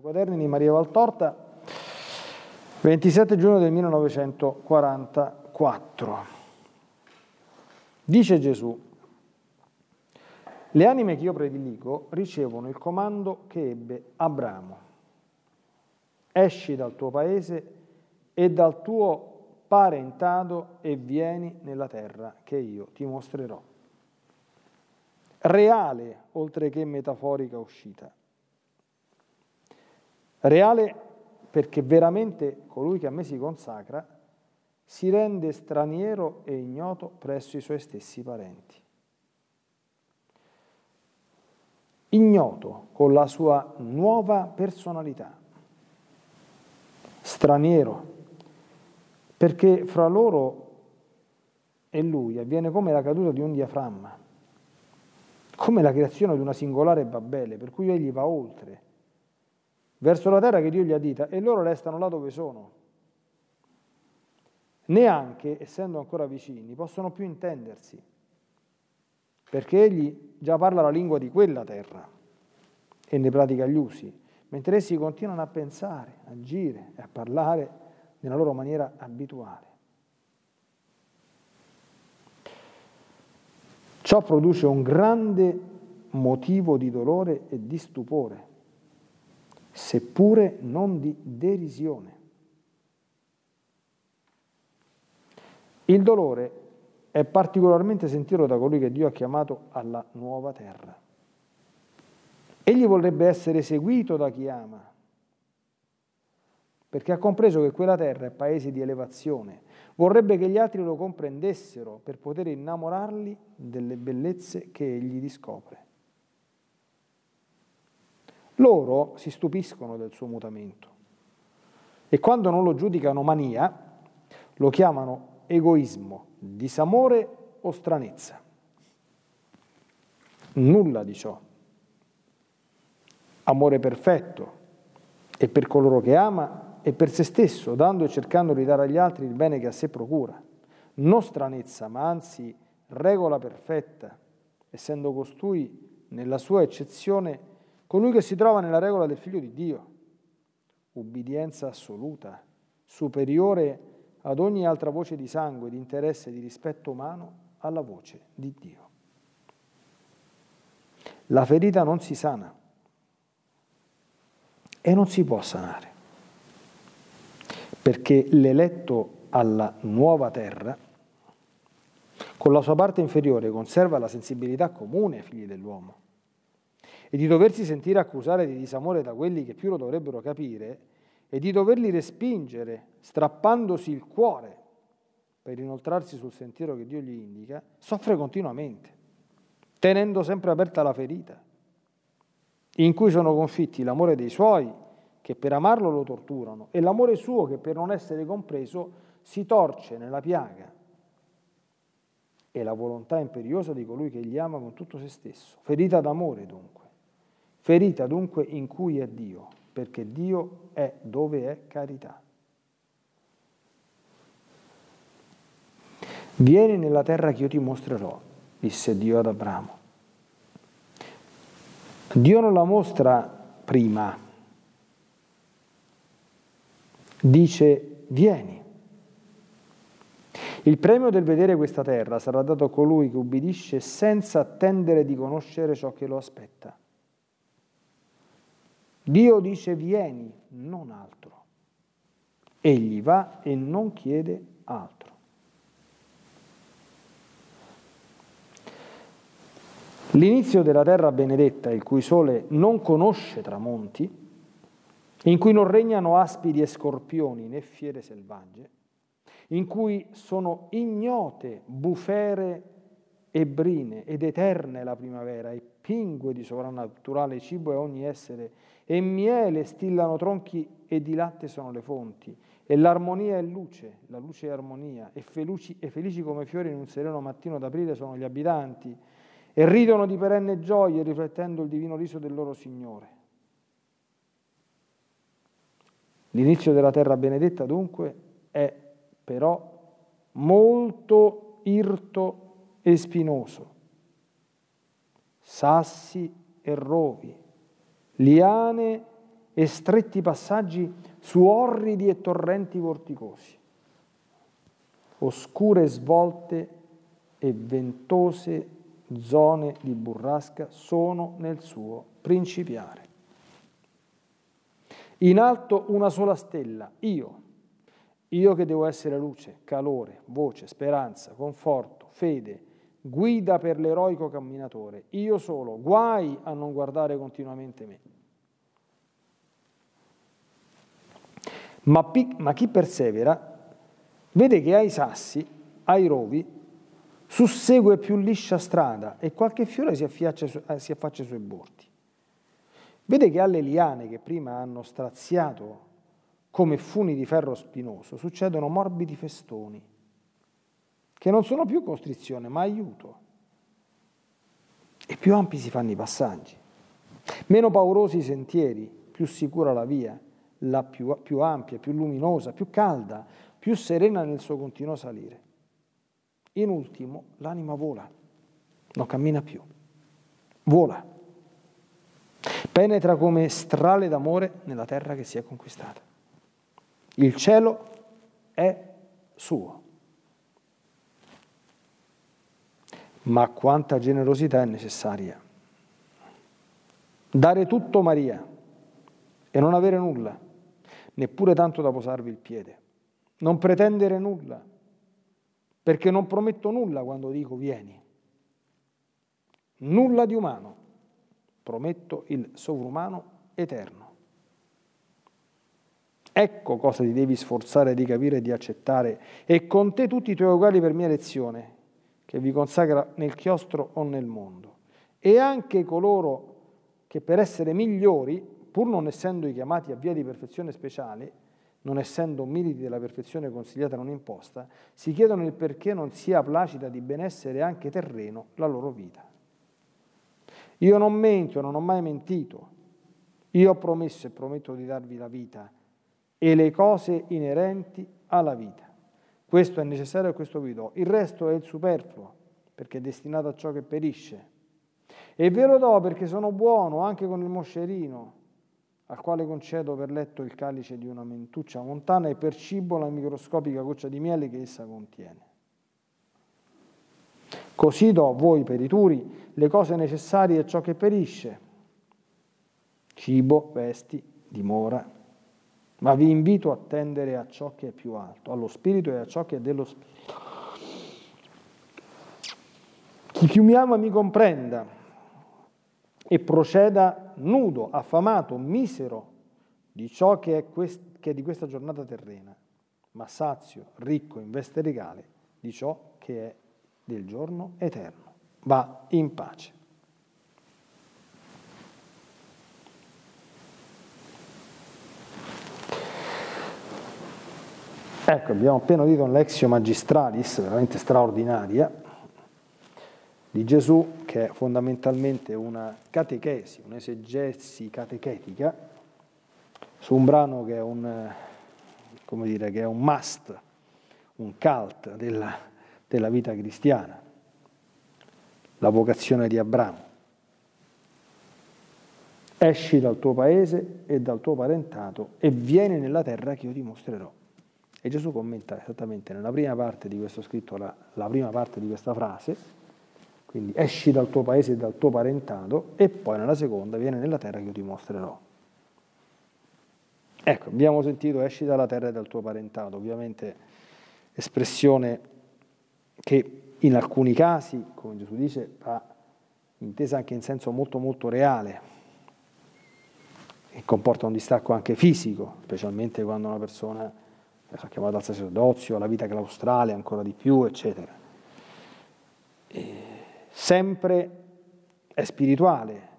Quaderni di Maria Valtorta, 27 giugno del 1944. Dice Gesù, le anime che io prediligo ricevono il comando che ebbe Abramo. Esci dal tuo paese e dal tuo parentado e vieni nella terra che io ti mostrerò. Reale, oltre che metaforica uscita Reale perché veramente colui che a me si consacra si rende straniero e ignoto presso i suoi stessi parenti. Ignoto con la sua nuova personalità. Straniero perché fra loro e lui avviene come la caduta di un diaframma, come la creazione di una singolare Babele, per cui egli va oltre verso la terra che Dio gli ha dita e loro restano là dove sono. Neanche, essendo ancora vicini, possono più intendersi, perché egli già parla la lingua di quella terra e ne pratica gli usi, mentre essi continuano a pensare, a agire e a parlare nella loro maniera abituale. Ciò produce un grande motivo di dolore e di stupore seppure non di derisione. Il dolore è particolarmente sentito da colui che Dio ha chiamato alla nuova terra. Egli vorrebbe essere seguito da chi ama, perché ha compreso che quella terra è paese di elevazione. Vorrebbe che gli altri lo comprendessero per poter innamorarli delle bellezze che egli riscopre. Loro si stupiscono del suo mutamento e quando non lo giudicano mania, lo chiamano egoismo, disamore o stranezza. Nulla di ciò. Amore perfetto e per coloro che ama e per se stesso, dando e cercando di dare agli altri il bene che a sé procura. Non stranezza, ma anzi regola perfetta, essendo costui nella sua eccezione colui che si trova nella regola del figlio di Dio, ubbidienza assoluta, superiore ad ogni altra voce di sangue, di interesse, di rispetto umano, alla voce di Dio. La ferita non si sana e non si può sanare, perché l'eletto alla nuova terra, con la sua parte inferiore, conserva la sensibilità comune ai figli dell'uomo e di doversi sentire accusare di disamore da quelli che più lo dovrebbero capire e di doverli respingere strappandosi il cuore per inoltrarsi sul sentiero che Dio gli indica, soffre continuamente, tenendo sempre aperta la ferita, in cui sono confitti l'amore dei suoi, che per amarlo lo torturano, e l'amore suo che per non essere compreso si torce nella piaga, e la volontà imperiosa di colui che gli ama con tutto se stesso, ferita d'amore dunque Ferita dunque in cui è Dio, perché Dio è dove è carità. Vieni nella terra che io ti mostrerò, disse Dio ad Abramo. Dio non la mostra prima, dice vieni. Il premio del vedere questa terra sarà dato a colui che ubbidisce senza attendere di conoscere ciò che lo aspetta. Dio dice vieni, non altro. Egli va e non chiede altro. L'inizio della terra benedetta, il cui sole non conosce tramonti, in cui non regnano aspidi e scorpioni né fiere selvagge, in cui sono ignote bufere e brine ed eterne la primavera e pingue di sovrannaturale cibo e ogni essere e miele stillano tronchi e di latte sono le fonti, e l'armonia è luce, la luce è armonia, e felici, e felici come fiori in un sereno mattino d'aprile sono gli abitanti, e ridono di perenne gioia riflettendo il divino riso del loro Signore. L'inizio della terra benedetta dunque è però molto irto e spinoso, sassi e rovi, liane e stretti passaggi su orridi e torrenti vorticosi, oscure svolte e ventose zone di burrasca sono nel suo principiare. In alto una sola stella, io, io che devo essere luce, calore, voce, speranza, conforto, fede, guida per l'eroico camminatore, io solo, guai a non guardare continuamente me. Ma, ma chi persevera vede che ai sassi, ai rovi, sussegue più liscia strada e qualche fiore si, eh, si affaccia sui bordi. Vede che alle liane che prima hanno straziato come funi di ferro spinoso succedono morbidi festoni, che non sono più costrizione ma aiuto. E più ampi si fanno i passaggi, meno paurosi i sentieri, più sicura la via, la più, più ampia, più luminosa, più calda, più serena nel suo continuo salire. In ultimo, l'anima vola, non cammina più, vola. Penetra come strale d'amore nella terra che si è conquistata. Il cielo è suo. Ma quanta generosità è necessaria. Dare tutto Maria e non avere nulla, neppure tanto da posarvi il piede. Non pretendere nulla, perché non prometto nulla quando dico vieni. Nulla di umano, prometto il sovrumano eterno. Ecco cosa ti devi sforzare di capire e di accettare, e con te tutti i tuoi uguali per mia elezione, che vi consacra nel chiostro o nel mondo, e anche coloro che per essere migliori, pur non essendo chiamati a via di perfezione speciale, non essendo militi della perfezione consigliata non imposta, si chiedono il perché non sia placida di benessere anche terreno la loro vita. Io non mento, non ho mai mentito. Io ho promesso e prometto di darvi la vita e le cose inerenti alla vita. Questo è necessario e questo vi do. Il resto è il superfluo, perché è destinato a ciò che perisce. E ve lo do perché sono buono anche con il moscerino al quale concedo per letto il calice di una mentuccia montana e per cibo la microscopica goccia di miele che essa contiene. Così do a voi perituri le cose necessarie e ciò che perisce, cibo, vesti, dimora, ma vi invito a tendere a ciò che è più alto, allo spirito e a ciò che è dello spirito. Chi più mi ama mi comprenda e proceda nudo, affamato, misero di ciò che è, quest- che è di questa giornata terrena, ma sazio, ricco in veste regale di ciò che è del giorno eterno. Va in pace. Ecco, abbiamo appena udito un lexio magistralis veramente straordinaria di Gesù, che è fondamentalmente una catechesi, un'esegesi catechetica, su un brano che è un, dire, che è un must, un cult della, della vita cristiana, la vocazione di Abramo. Esci dal tuo paese e dal tuo parentato e vieni nella terra che io ti mostrerò. E Gesù commenta esattamente nella prima parte di questo scritto, la, la prima parte di questa frase, quindi esci dal tuo paese e dal tuo parentato e poi nella seconda vieni nella terra che io ti mostrerò. Ecco, abbiamo sentito esci dalla terra e dal tuo parentato, ovviamente espressione che in alcuni casi, come Gesù dice, va intesa anche in senso molto molto reale e comporta un distacco anche fisico, specialmente quando una persona è chiamata al sacerdozio, alla vita claustrale ancora di più, eccetera. E sempre è spirituale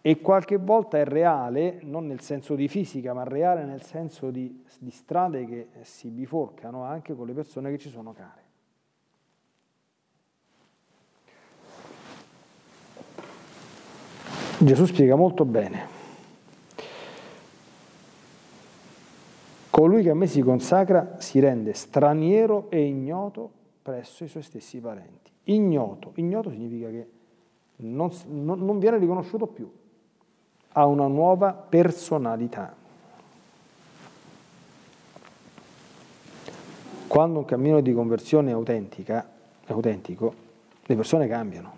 e qualche volta è reale, non nel senso di fisica, ma reale nel senso di, di strade che si biforcano anche con le persone che ci sono care. Gesù spiega molto bene. Colui che a me si consacra si rende straniero e ignoto presso i suoi stessi parenti. Ignoto. Ignoto significa che non, non viene riconosciuto più. Ha una nuova personalità. Quando un cammino di conversione è, autentica, è autentico, le persone cambiano.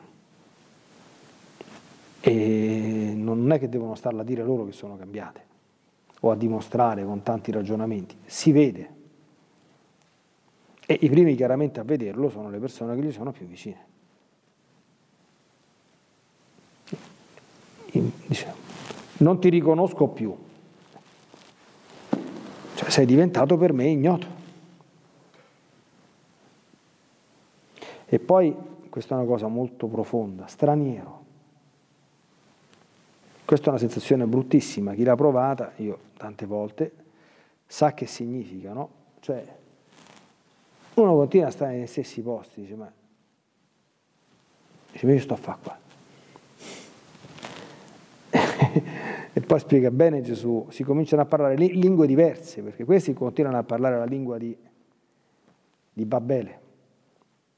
E non è che devono starla a dire loro che sono cambiate o a dimostrare con tanti ragionamenti, si vede. E i primi chiaramente a vederlo sono le persone che gli sono più vicine. Dice, non ti riconosco più, cioè sei diventato per me ignoto. E poi, questa è una cosa molto profonda, straniero. Questa è una sensazione bruttissima, chi l'ha provata, io tante volte, sa che significa, no? Cioè, uno continua a stare nei stessi posti, dice, ma, dice, io sto a fare qua. e poi spiega bene Gesù, si cominciano a parlare lingue diverse, perché questi continuano a parlare la lingua di, di Babele,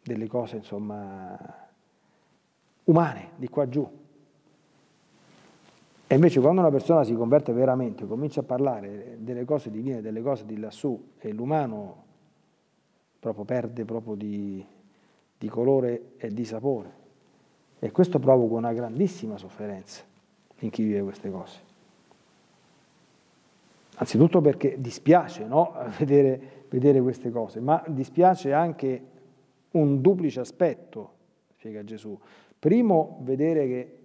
delle cose insomma umane, di qua giù. E invece quando una persona si converte veramente, comincia a parlare delle cose divine, delle cose di lassù, e l'umano proprio perde proprio di, di colore e di sapore. E questo provoca una grandissima sofferenza in chi vive queste cose. Anzitutto perché dispiace no? vedere, vedere queste cose, ma dispiace anche un duplice aspetto, spiega Gesù. Primo, vedere che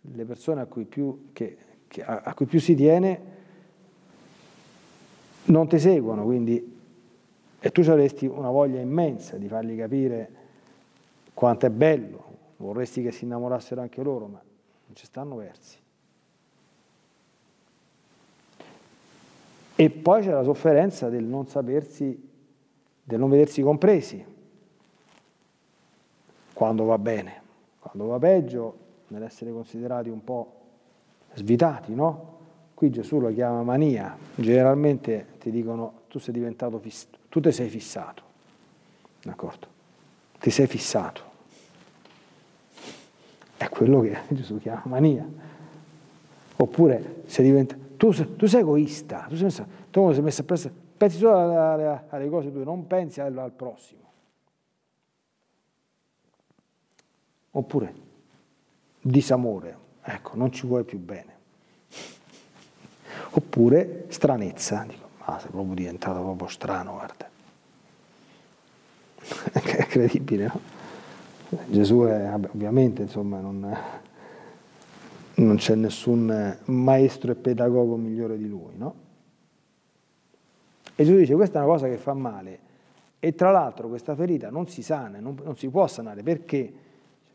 le persone a cui più, che, che, a, a cui più si tiene non ti seguono, quindi, e tu avresti una voglia immensa di fargli capire quanto è bello, vorresti che si innamorassero anche loro, ma non ci stanno versi. E poi c'è la sofferenza del non sapersi, del non vedersi compresi, quando va bene, quando va peggio nell'essere considerati un po' svitati, no? Qui Gesù lo chiama mania, generalmente ti dicono tu sei diventato fissato, tu ti sei fissato, d'accordo? Ti sei fissato. È quello che Gesù chiama mania. Oppure sei diventato, tu, tu sei egoista, tu sei tu sei messo a pensare, pensi solo alle, alle, cose tue, non pensi al, al prossimo. Oppure disamore, ecco, non ci vuoi più bene. Oppure stranezza, dico, ma sei proprio diventato proprio strano, guarda. È credibile, no? Gesù è, ovviamente, insomma, non, non c'è nessun maestro e pedagogo migliore di lui, no? E Gesù dice, questa è una cosa che fa male. E tra l'altro questa ferita non si sana, non, non si può sanare, perché?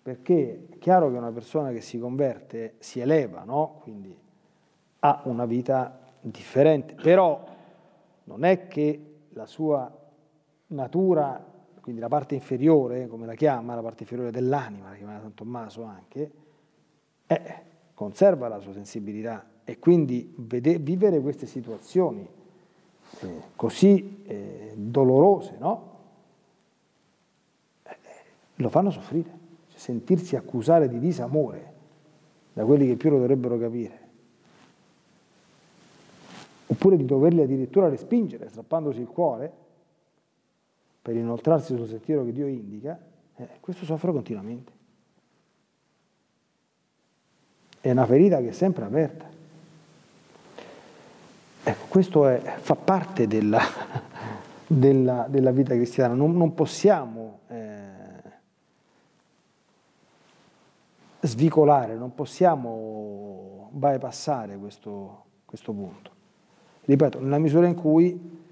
Perché è chiaro che una persona che si converte si eleva, no? quindi ha una vita differente, però non è che la sua natura, quindi la parte inferiore, come la chiama, la parte inferiore dell'anima, la chiama San Tommaso anche, eh, conserva la sua sensibilità e quindi vede, vivere queste situazioni eh, così eh, dolorose, no? Eh, lo fanno soffrire sentirsi accusare di disamore da quelli che più lo dovrebbero capire, oppure di doverli addirittura respingere strappandosi il cuore per inoltrarsi sul sentiero che Dio indica, eh, questo soffre continuamente. È una ferita che è sempre aperta. Ecco, questo è, fa parte della, della, della, vita cristiana, non, non possiamo eh, svicolare, non possiamo bypassare questo, questo punto. Ripeto, nella misura in cui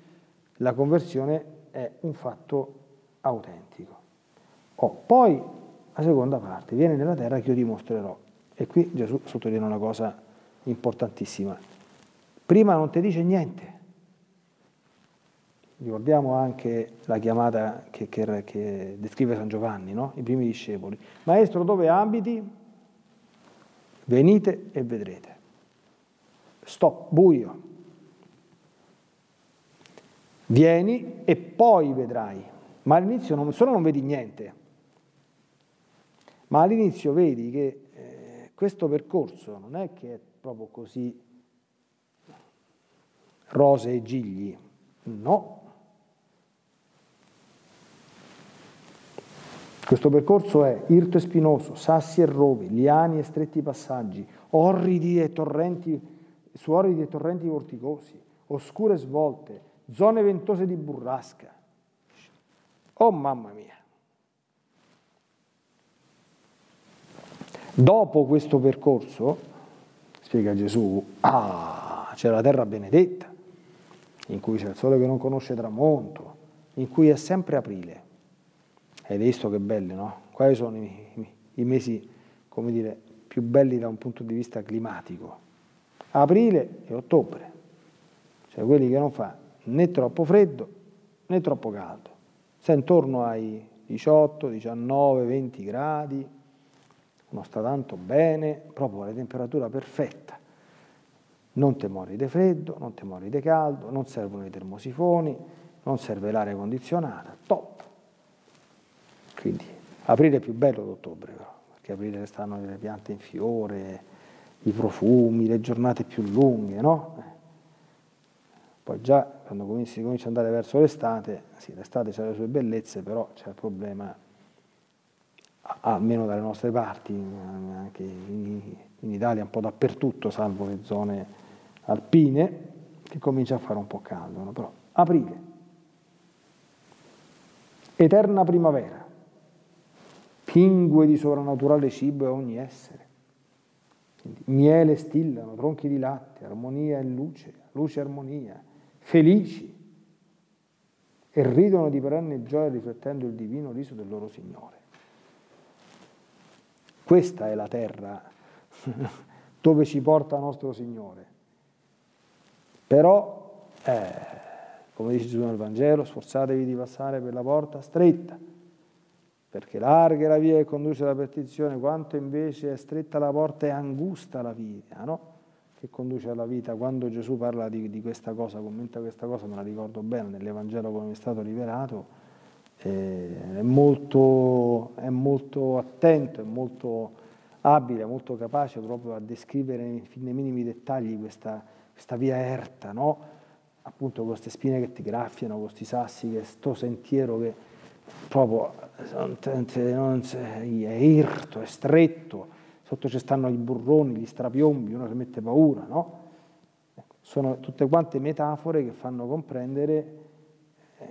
la conversione è un fatto autentico. Oh, poi la seconda parte, viene nella terra che io ti mostrerò. E qui Gesù sottolinea una cosa importantissima. Prima non ti dice niente. Ricordiamo anche la chiamata che, che, che descrive San Giovanni, no? i primi discepoli. Maestro, dove abiti? Venite e vedrete. Stop, buio. Vieni e poi vedrai. Ma all'inizio non solo non vedi niente, ma all'inizio vedi che eh, questo percorso non è che è proprio così rose e gigli, no. Questo percorso è irto e spinoso, sassi e rovi, liani e stretti passaggi, orridi e torrenti, su orridi e torrenti vorticosi, oscure svolte, zone ventose di burrasca. Oh mamma mia! Dopo questo percorso, spiega Gesù, ah, c'è la terra benedetta, in cui c'è il sole che non conosce tramonto, in cui è sempre aprile. Hai visto che belli, no? Quali sono i, i, i mesi, come dire, più belli da un punto di vista climatico? Aprile e ottobre, cioè quelli che non fa né troppo freddo né troppo caldo, sei intorno ai 18, 19, 20 gradi, non sta tanto bene, proprio la temperatura perfetta. Non ti mori di freddo, non ti mori di caldo, non servono i termosifoni, non serve l'aria condizionata, top. Quindi aprile è più bello d'ottobre però, perché aprile stanno le piante in fiore, i profumi, le giornate più lunghe, no? Poi già quando si comincia ad andare verso l'estate, sì, l'estate ha le sue bellezze, però c'è il problema almeno dalle nostre parti, anche in, Italia un po' dappertutto, salvo le zone alpine, che comincia a fare un po' caldo, no? però aprile, eterna primavera, pingue di sovrannaturale cibo e ogni essere, Quindi, miele stillano, tronchi di latte, armonia e luce, luce e armonia, felici, e ridono di perenne gioia riflettendo il divino riso del loro Signore. Questa è la terra dove ci porta nostro Signore. Però, eh, come dice Gesù nel Vangelo, sforzatevi di passare per la porta stretta, perché larga è la via che conduce alla perdizione, quanto invece è stretta la porta e angusta la via, no? che conduce alla vita. Quando Gesù parla di, di, questa cosa, commenta questa cosa, me la ricordo bene, nell'Evangelo come è stato rivelato, è molto, è molto attento, è molto abile, molto capace proprio a descrivere nei minimi dettagli questa, questa via erta, no? appunto con queste spine che ti graffiano, con questi sassi, questo sentiero che proprio è irto, è stretto, sotto ci stanno i burroni, gli strapiombi, uno si mette paura, no? Ecco, sono tutte quante metafore che fanno comprendere eh,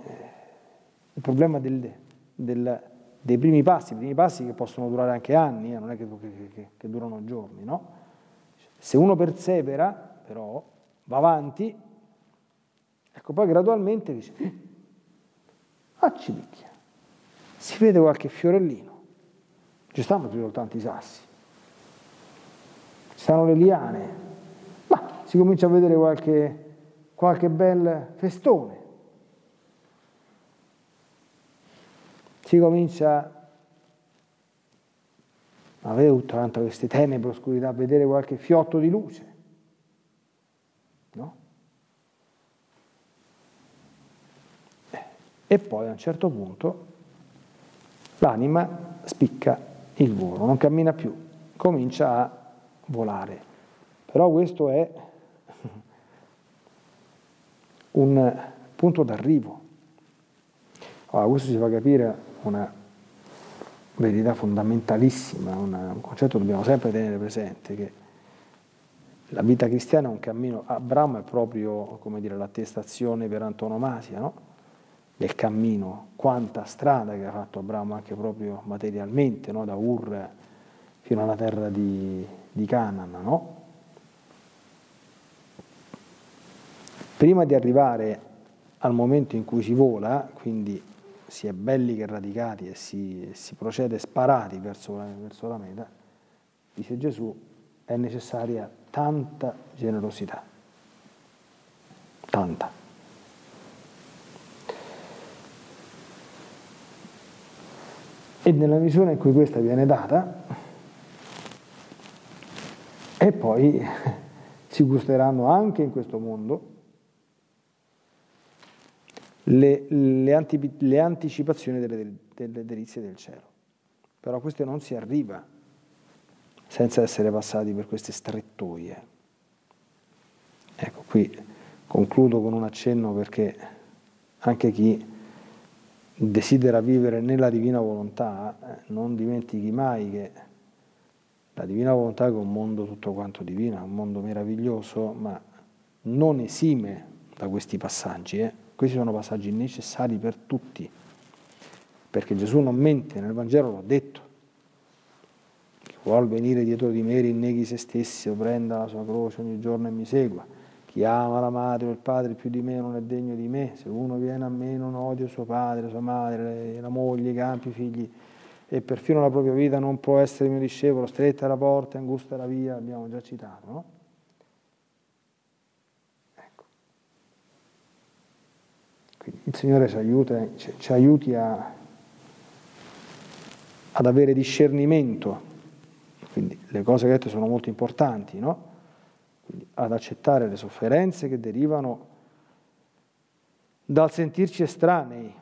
il problema del, del, dei primi passi, i primi passi che possono durare anche anni, eh, non è che, che, che, durano giorni, no? Se uno persevera, però, va avanti, ecco poi gradualmente dice, eh, accipicchia, si vede qualche fiorellino, ci stanno più soltanto i sassi, ci stanno le liane, ma si comincia a vedere qualche, qualche bel festone, si comincia a avere tutta quanta queste tenebre, oscurità, a vedere qualche fiotto di luce. Eh, e poi a un certo punto l'anima spicca il volo, non cammina più, comincia a volare. Però questo è un punto d'arrivo. Allora, questo ci fa capire una verità fondamentalissima, una, un concetto che dobbiamo sempre tenere presente, che la vita cristiana è un cammino, Abramo è proprio come dire, l'attestazione per antonomasia no? Del cammino, quanta strada che ha fatto Abramo anche proprio materialmente, no? da Ur fino alla terra di, di Canaan. No? Prima di arrivare al momento in cui si vola, quindi si è belli che radicati e si, si procede sparati verso la, verso la meta, dice Gesù, è necessaria tanta generosità, tanta. E nella misura in cui questa viene data, e poi si gusteranno anche in questo mondo le, le, anti, le anticipazioni delle, delle delizie del cielo. Però a questo non si arriva senza essere passati per queste strettoie. Ecco, qui concludo con un accenno perché anche chi desidera vivere nella divina volontà, eh, non dimentichi mai che la divina volontà è un mondo tutto quanto divino, è un mondo meraviglioso, ma non esime da questi passaggi. Eh. Questi sono passaggi necessari per tutti, perché Gesù non mente, nel Vangelo l'ha detto. Chi vuol venire dietro di me rinneghi se stessi o prenda la sua croce ogni giorno e mi segua. Chi ama la madre o il padre più di me non è degno di me. Se uno viene a me non odia suo padre, sua madre, la moglie, i campi, i figli e perfino la propria vita non può essere mio discepolo. Stretta la porta, angusta la via, abbiamo già citato, no? Ecco. Quindi il Signore ci, aiuta, ci aiuti a, ad avere discernimento. Quindi le cose che ho detto sono molto importanti, no? Quindi ad accettare le sofferenze che derivano dal sentirci estranei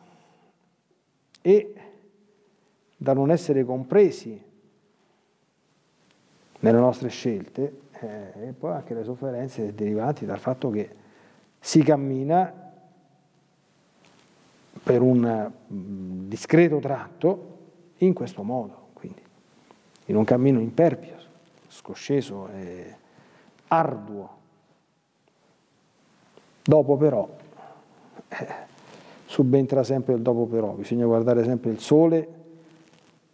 e da non essere compresi nelle nostre scelte eh, e poi anche le sofferenze derivanti dal fatto che si cammina per un mm, discreto tratto in questo modo, quindi in un cammino impervio, scosceso e arduo. Dopo però, eh, subentra sempre il dopo però, bisogna guardare sempre il sole,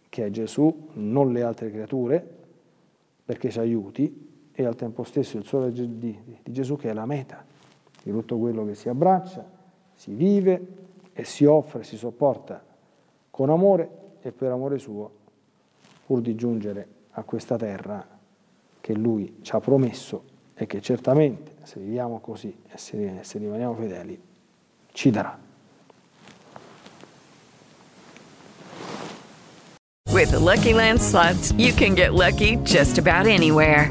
che è Gesù, non le altre creature, perché ci aiuti, e al tempo stesso il sole di, di, Gesù che è la meta di tutto quello che si abbraccia, si vive e si offre, si sopporta con amore e per amore suo, pur di giungere a questa terra che Lui ci ha promesso e che certamente, se viviamo così e se, se rimaniamo fedeli, ci darà. With the Lucky Land slots, you can get lucky just about anywhere.